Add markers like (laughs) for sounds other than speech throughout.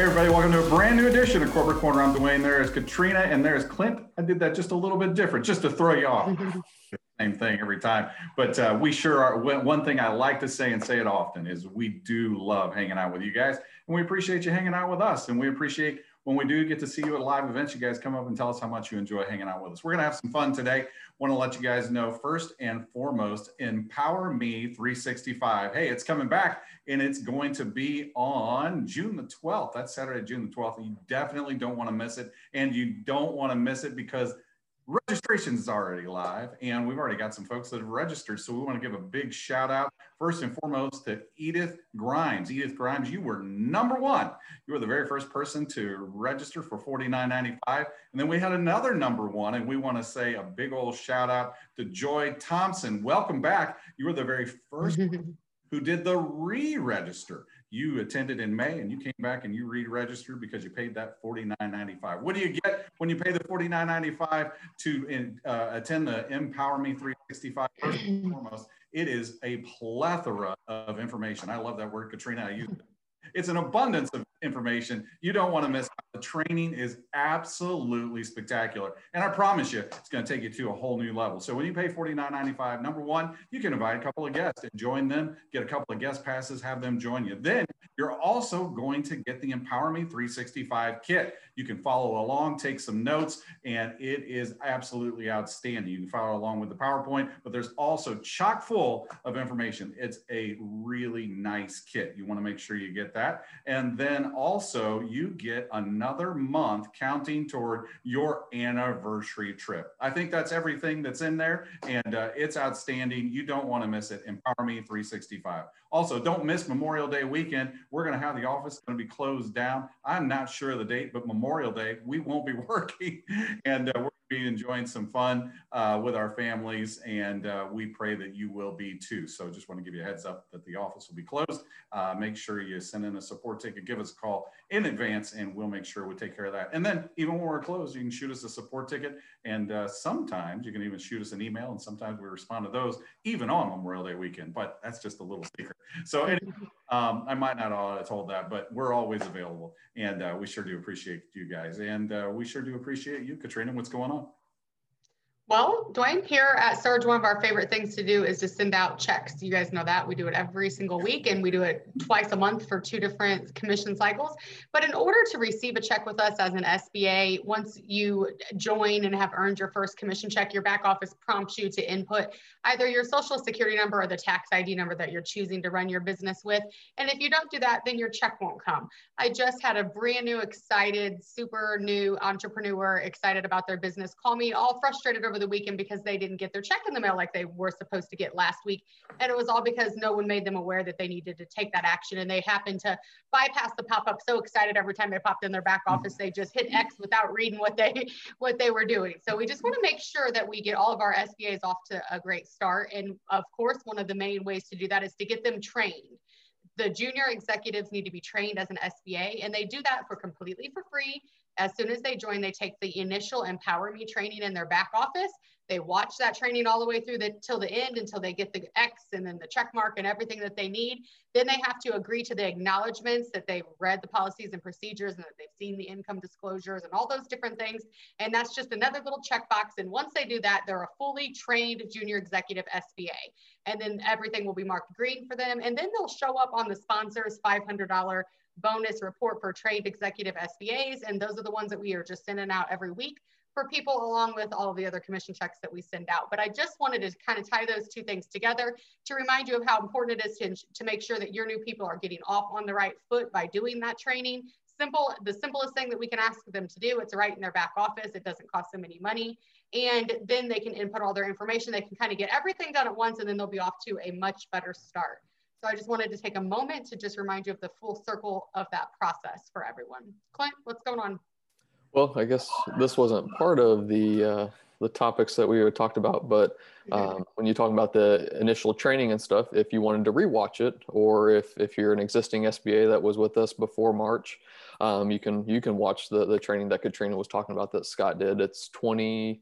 Hey, everybody, welcome to a brand new edition of Corporate Corner. I'm Dwayne. There is Katrina, and there's Clint. I did that just a little bit different, just to throw you off. (laughs) Same thing every time. But uh, we sure are. One thing I like to say and say it often is we do love hanging out with you guys, and we appreciate you hanging out with us, and we appreciate when we do get to see you at a live events, you guys come up and tell us how much you enjoy hanging out with us. We're going to have some fun today. Want to let you guys know first and foremost, Empower Me 365. Hey, it's coming back and it's going to be on June the 12th. That's Saturday, June the 12th. You definitely don't want to miss it. And you don't want to miss it because registration is already live and we've already got some folks that have registered so we want to give a big shout out first and foremost to edith grimes. Edith grimes you were number one. You were the very first person to register for $49.95 and then we had another number one and we want to say a big old shout out to joy thompson. Welcome back. You were the very first (laughs) who did the re-register you attended in May and you came back and you re-registered because you paid that $49.95. What do you get when you pay the $49.95 to in, uh, attend the Empower Me 365? First and foremost, it is a plethora of information. I love that word, Katrina. I use it. It's an abundance of information. You don't want to miss. out. The training is absolutely spectacular. And I promise you, it's going to take you to a whole new level. So when you pay $49.95, number one, you can invite a couple of guests and join them, get a couple of guest passes, have them join you. Then you're also going to get the Empower Me 365 kit. You can follow along, take some notes, and it is absolutely outstanding. You can follow along with the PowerPoint, but there's also chock full of information. It's a really nice kit. You want to make sure you get that. And then also, you get another month counting toward your anniversary trip. I think that's everything that's in there, and uh, it's outstanding. You don't want to miss it. Empower Me 365. Also, don't miss Memorial Day weekend. We're going to have the office going to be closed down. I'm not sure of the date, but Memorial Day, we won't be (laughs) working. And uh, we're be enjoying some fun uh, with our families, and uh, we pray that you will be too. So, just want to give you a heads up that the office will be closed. Uh, make sure you send in a support ticket, give us a call in advance, and we'll make sure we take care of that. And then, even when we're closed, you can shoot us a support ticket, and uh, sometimes you can even shoot us an email, and sometimes we respond to those even on Memorial Day weekend. But that's just a little secret. So, anyway, um, I might not have told that, but we're always available, and uh, we sure do appreciate you guys, and uh, we sure do appreciate you, Katrina. What's going on? Well, Dwayne, here at Surge, one of our favorite things to do is to send out checks. You guys know that. We do it every single week and we do it twice a month for two different commission cycles. But in order to receive a check with us as an SBA, once you join and have earned your first commission check, your back office prompts you to input either your social security number or the tax ID number that you're choosing to run your business with. And if you don't do that, then your check won't come. I just had a brand new, excited, super new entrepreneur excited about their business call me all frustrated over the weekend because they didn't get their check in the mail like they were supposed to get last week. And it was all because no one made them aware that they needed to take that action. And they happened to bypass the pop-up so excited every time they popped in their back office, they just hit X without reading what they (laughs) what they were doing. So we just want to make sure that we get all of our SBAs off to a great start. And of course, one of the main ways to do that is to get them trained the junior executives need to be trained as an SBA, and they do that for completely for free. As soon as they join, they take the initial Empower Me training in their back office. They watch that training all the way through the, till the end until they get the X and then the check mark and everything that they need. Then they have to agree to the acknowledgments that they've read the policies and procedures and that they've seen the income disclosures and all those different things. And that's just another little checkbox. And once they do that, they're a fully trained junior executive SBA. And then everything will be marked green for them. And then they'll show up on the sponsor's $500 bonus report for trained executive SBAs. And those are the ones that we are just sending out every week for people along with all the other commission checks that we send out. But I just wanted to kind of tie those two things together to remind you of how important it is to, to make sure that your new people are getting off on the right foot by doing that training. Simple, the simplest thing that we can ask them to do, it's right in their back office. It doesn't cost them any money. And then they can input all their information. They can kind of get everything done at once and then they'll be off to a much better start. So I just wanted to take a moment to just remind you of the full circle of that process for everyone. Clint, what's going on? Well, I guess this wasn't part of the uh, the topics that we talked about, but um, when you're talking about the initial training and stuff, if you wanted to rewatch it, or if if you're an existing SBA that was with us before March, um, you can you can watch the the training that Katrina was talking about that Scott did. It's 20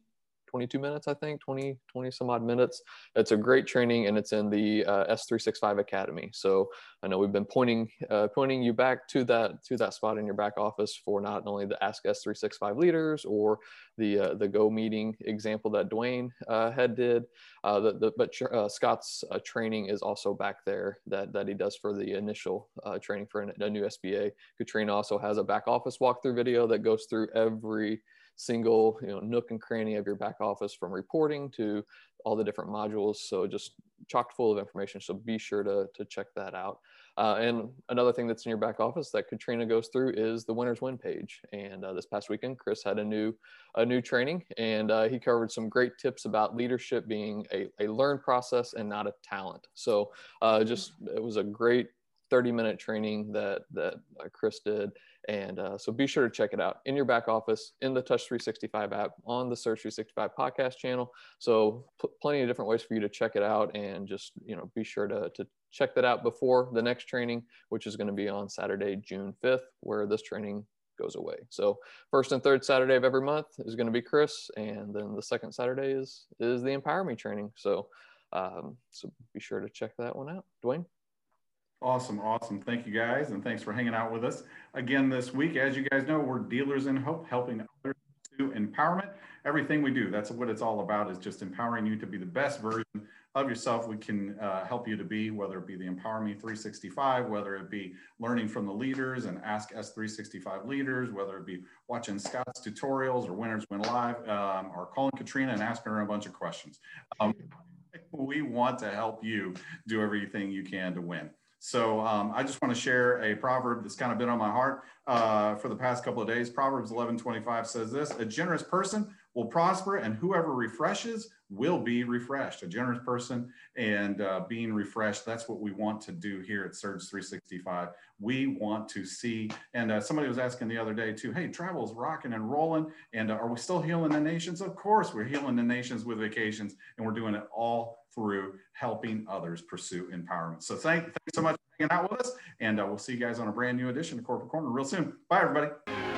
22 minutes, I think, 20, 20 some odd minutes. It's a great training and it's in the uh, S365 Academy. So I know we've been pointing uh, pointing you back to that to that spot in your back office for not only the Ask S365 leaders or the uh, the Go meeting example that Dwayne uh, had did, uh, the, the, but uh, Scott's training is also back there that, that he does for the initial training for a new SBA. Katrina also has a back office walkthrough video that goes through every single you know nook and cranny of your back office from reporting to all the different modules. So just chock full of information. So be sure to, to check that out. Uh, and another thing that's in your back office that katrina goes through is the winners win page. And uh, this past weekend chris had a new a new training and uh, he covered some great tips about leadership being a, a learned process and not a talent. So uh, just it was a great 30 minute training that that uh, Chris did. And uh, so be sure to check it out in your back office, in the Touch 365 app, on the Surge 365 podcast channel. So pl- plenty of different ways for you to check it out and just, you know, be sure to, to check that out before the next training, which is going to be on Saturday, June 5th, where this training goes away. So first and third Saturday of every month is going to be Chris. And then the second Saturday is, is the Empower Me training. So, um, so be sure to check that one out. Dwayne? Awesome, awesome. Thank you guys, and thanks for hanging out with us again this week. As you guys know, we're dealers in hope, helping others to empowerment. Everything we do, that's what it's all about, is just empowering you to be the best version of yourself. We can uh, help you to be, whether it be the Empower Me 365, whether it be learning from the leaders and Ask S365 leaders, whether it be watching Scott's tutorials or Winners Win Live, um, or calling Katrina and asking her a bunch of questions. Um, we want to help you do everything you can to win. So um, I just want to share a proverb that's kind of been on my heart uh, for the past couple of days. Proverbs 11:25 says this: "A generous person will prosper, and whoever refreshes will be refreshed." A generous person and uh, being refreshed. That's what we want to do here at Surge 365. We want to see. And uh, somebody was asking the other day too. Hey, travel's rocking and rolling, and uh, are we still healing the nations? Of course, we're healing the nations with vacations, and we're doing it all through helping others pursue empowerment. So thank, thanks so much for hanging out with us, and uh, we'll see you guys on a brand new edition of Corporate Corner real soon. Bye, everybody.